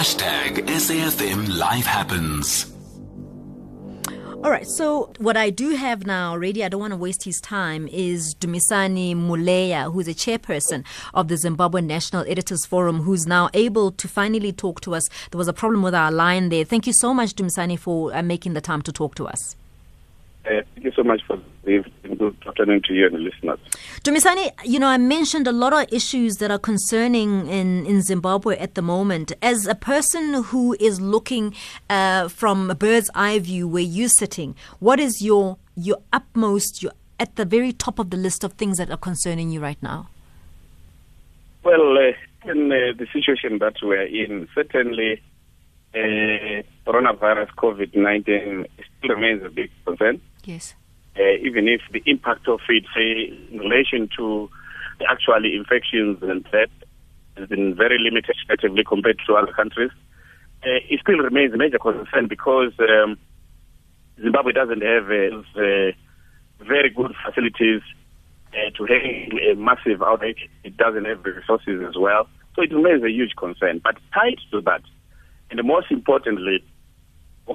Hashtag SAFM Life Happens. All right, so what I do have now, already, I don't want to waste his time, is Dumisani Muleya, who's a chairperson of the Zimbabwe National Editors Forum, who's now able to finally talk to us. There was a problem with our line there. Thank you so much, Dumisani, for uh, making the time to talk to us. Thank you so much for the good afternoon to you and the listeners. Dumisani, you know, I mentioned a lot of issues that are concerning in, in Zimbabwe at the moment. As a person who is looking uh, from a bird's eye view where you're sitting, what is your your utmost, your at the very top of the list of things that are concerning you right now? Well, uh, in uh, the situation that we're in, certainly uh, coronavirus COVID-19 still remains a big concern. Yes. Uh, even if the impact of it, say, in relation to the actual infections and death has been very limited relatively compared to other countries, uh, it still remains a major concern because um, Zimbabwe doesn't have uh, very good facilities uh, to handle a massive outbreak. It doesn't have the resources as well. So it remains a huge concern. But tied to that, and most importantly,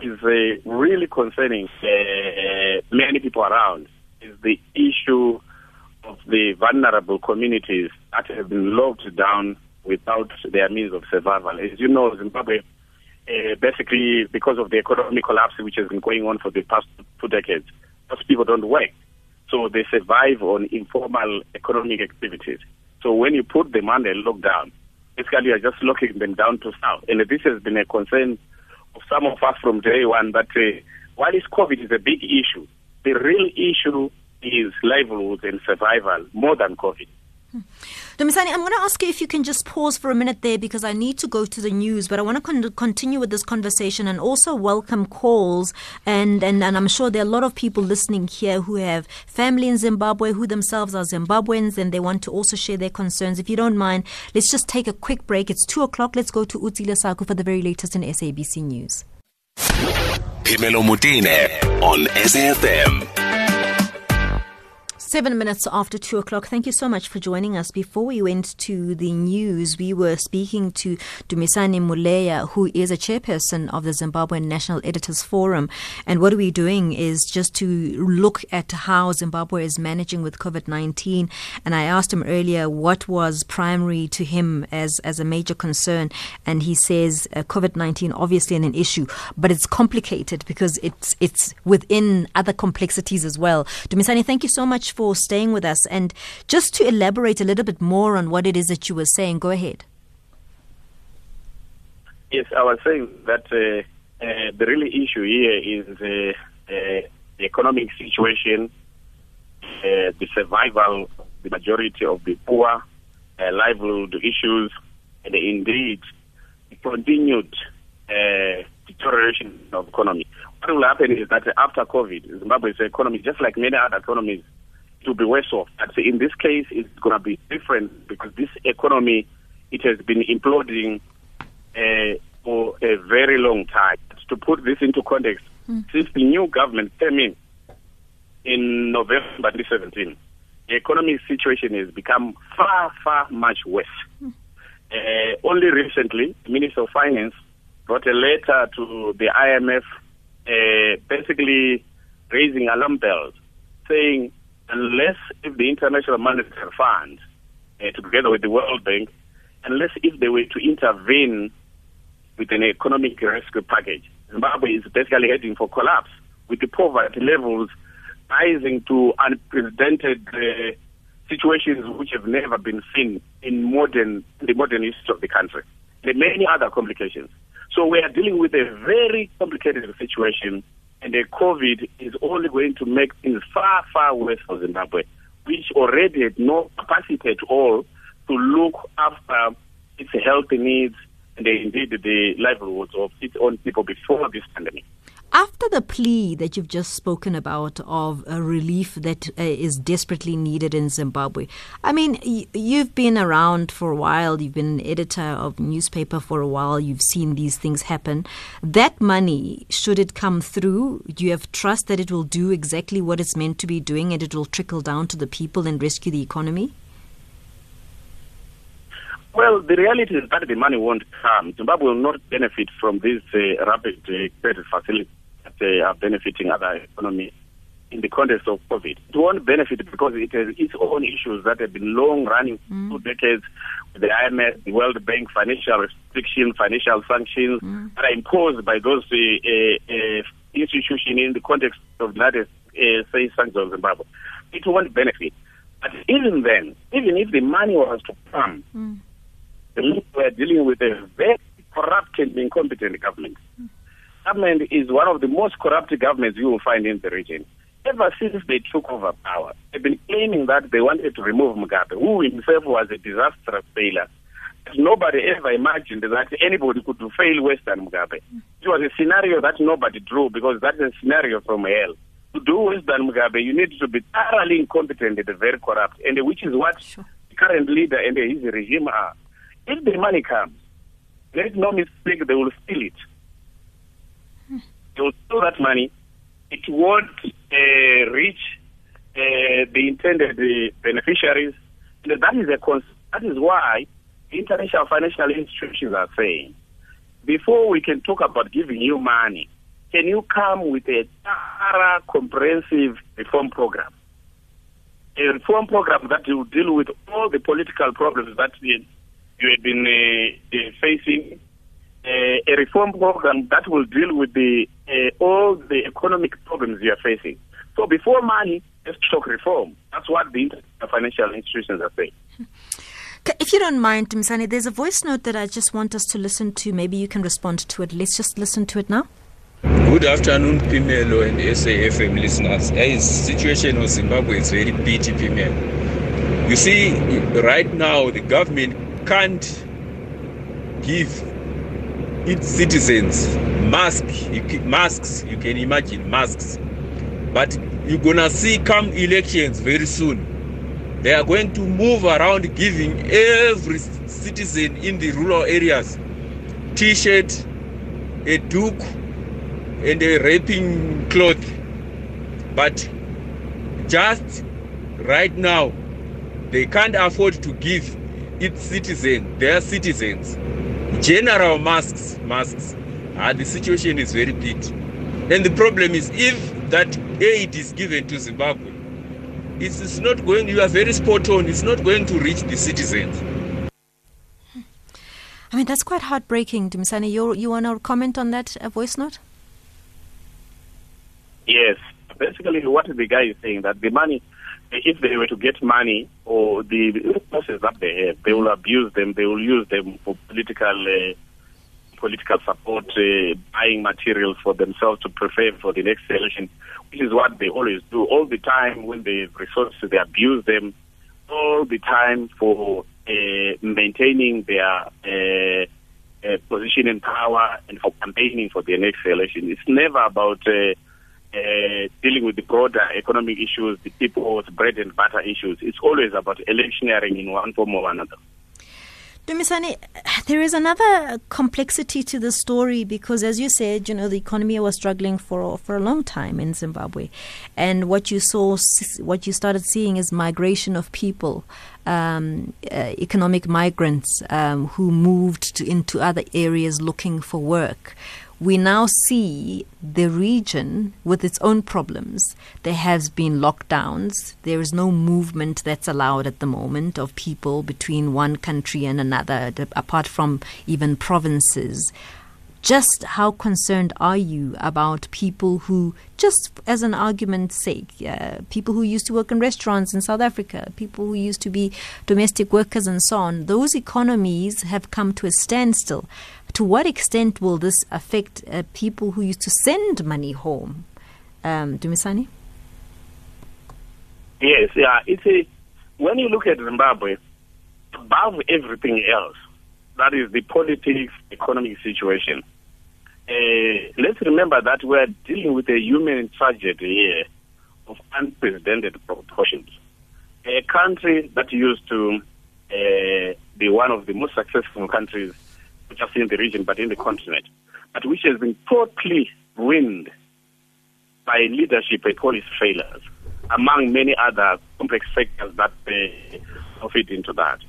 is uh, really concerning uh, many people around is the issue of the vulnerable communities that have been locked down without their means of survival. As you know, Zimbabwe, uh, basically, because of the economic collapse which has been going on for the past two decades, most people don't work. So they survive on informal economic activities. So when you put them under lockdown, basically you're just locking them down to south. And this has been a concern some of us from day one that uh, while COVID is a big issue, the real issue is livelihoods and survival more than COVID. Dumisani, I'm going to ask you if you can just pause for a minute there because I need to go to the news, but I want to con- continue with this conversation and also welcome calls. And, and, and I'm sure there are a lot of people listening here who have family in Zimbabwe, who themselves are Zimbabweans, and they want to also share their concerns. If you don't mind, let's just take a quick break. It's 2 o'clock. Let's go to Utsila Saku for the very latest in SABC News. Phemelo Motene on SAFM. Seven minutes after two o'clock. Thank you so much for joining us. Before we went to the news, we were speaking to Dumisani Muleya, who is a chairperson of the Zimbabwean National Editors Forum. And what we're doing is just to look at how Zimbabwe is managing with COVID 19. And I asked him earlier what was primary to him as, as a major concern. And he says uh, COVID 19 obviously an issue, but it's complicated because it's, it's within other complexities as well. Dumisani, thank you so much for staying with us. And just to elaborate a little bit more on what it is that you were saying, go ahead. Yes, I was saying that uh, uh, the real issue here is uh, uh the economic situation, uh, the survival of the majority of the poor, uh, livelihood issues, and indeed the continued deterioration of economy. What will happen is that after COVID, Zimbabwe's economy, just like many other economies, to be worse off. But in this case, it's going to be different because this economy, it has been imploding uh, for a very long time. To put this into context, mm. since the new government came in in November 2017, the economic situation has become far, far much worse. Mm. Uh, only recently, the Minister of Finance wrote a letter to the IMF, uh, basically raising alarm bells, saying unless if the International Monetary Fund, uh, together with the World Bank, unless if they were to intervene with an economic rescue package, Zimbabwe is basically heading for collapse with the poverty levels rising to unprecedented uh, situations which have never been seen in modern the modern history of the country. There are many other complications. So we are dealing with a very complicated situation and the COVID is only going to make things far, far worse for Zimbabwe, which already had no capacity at all to look after its health needs and indeed the livelihoods of its own people before this pandemic. After the plea that you've just spoken about of a relief that uh, is desperately needed in Zimbabwe, I mean, y- you've been around for a while, you've been an editor of newspaper for a while, you've seen these things happen. That money, should it come through, do you have trust that it will do exactly what it's meant to be doing and it will trickle down to the people and rescue the economy? Well, the reality is that the money won't come. Zimbabwe will not benefit from this uh, rapid uh, credit facility that uh, are benefiting other economies in the context of COVID. It won't benefit because it has its own issues that have been long running, mm. two decades, with the IMF, the World Bank, financial restrictions, financial sanctions mm. that are imposed by those uh, uh, uh institutions in the context of the United uh, States sanctions of Zimbabwe. It won't benefit. But even then, even if the money was to come, mm. we're dealing with a very corrupt and incompetent government. Government is one of the most corrupt governments you will find in the region ever since they took over power, they've been claiming that they wanted to remove Mugabe, who himself was a disastrous failure. Nobody ever imagined that anybody could fail worse than Mugabe. It was a scenario that nobody drew because that's a scenario from hell. To do worse than Mugabe, you need to be thoroughly incompetent and very corrupt, and which is what sure. the current leader and his regime are. If the money comes, there is no mistake, they will steal it. They will steal that money. It won't uh, reach uh, the intended uh, beneficiaries. And that is a that is why the international financial institutions are saying, before we can talk about giving you money, can you come with a thorough, comprehensive reform program? A reform program that will deal with all the political problems that you have been uh, facing. Uh, a reform program that will deal with the uh, all the economic problems you are facing. So before money, let's talk reform. That's what the financial institutions are saying. If you don't mind, Dumisani, there's a voice note that I just want us to listen to. Maybe you can respond to it. Let's just listen to it now. Good afternoon, Phemelo and SAFM listeners. The situation of Zimbabwe is very pity, Phemelo. You see, right now, the government can't give its citizens masks. Masks, you can imagine, masks but you're to see come elections very soon. They are going to move around giving every citizen in the rural areas t-shirt, a duke, and a wrapping cloth. But just right now, they can't afford to give its citizens, their citizens, general masks, masks. And the situation is very bad. And the problem is if that aid is given to Zimbabwe, it's not going, you are very spot on, it's not going to reach the citizens. I mean, that's quite heartbreaking, Dumisani. You, you want to comment on that uh, voice note? Yes. Basically, what the guy is saying that the money, if they were to get money or the resources that they have, they will abuse them, they will use them for political uh, political support, uh, buying materials for themselves to prepare for the next election, which is what they always do. All the time when they have resources, they abuse them all the time for uh, maintaining their uh, uh, position in power and for campaigning for the next election. It's never about uh, dealing with the broader economic issues, the people's bread and butter issues. It's always about electioneering in one form or another. Dumisani, there is another complexity to the story because, as you said, you know the economy was struggling for for a long time in Zimbabwe, and what you saw, what you started seeing, is migration of people, um, uh, economic migrants um, who moved to, into other areas looking for work we now see the region with its own problems. There has been lockdowns. There is no movement that's allowed at the moment of people between one country and another, apart from even provinces. Just how concerned are you about people who, just as an argument's sake, uh, people who used to work in restaurants in South Africa, people who used to be domestic workers and so on, those economies have come to a standstill to what extent will this affect uh, people who used to send money home? Um, Dumisani? Yes, yeah. It's a, when you look at Zimbabwe, above everything else, that is the politics, economic situation. Uh, let's remember that we're dealing with a human tragedy here of unprecedented proportions. A country that used to uh, be one of the most successful countries not just in the region but in the continent, but which has been totally ruined by leadership and policy failures, among many other complex factors that uh, fit into that.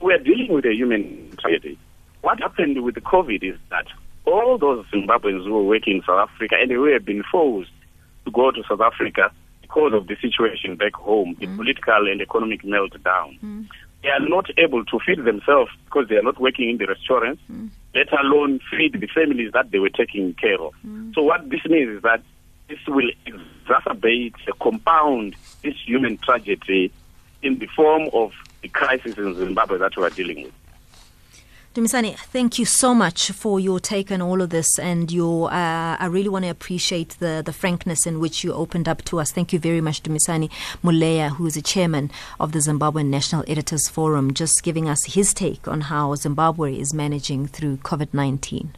we are dealing with a human tragedy. What happened with the COVID is that all those Zimbabweans who were working in South Africa and who have been forced to go to South Africa because of the situation back home, the mm. political and economic meltdown. Mm. They are not able to feed themselves because they are not working in the restaurants, mm. let alone feed the families that they were taking care of. So what this means is that this will exacerbate, compound this human tragedy in the form of the crisis in Zimbabwe that we are dealing with. Dumisani, thank you so much for your take on all of this, and your. Uh, I really want to appreciate the the frankness in which you opened up to us. Thank you very much, Dumisani Muleya, who is the chairman of the Zimbabwean National Editors Forum, just giving us his take on how Zimbabwe is managing through COVID nineteen.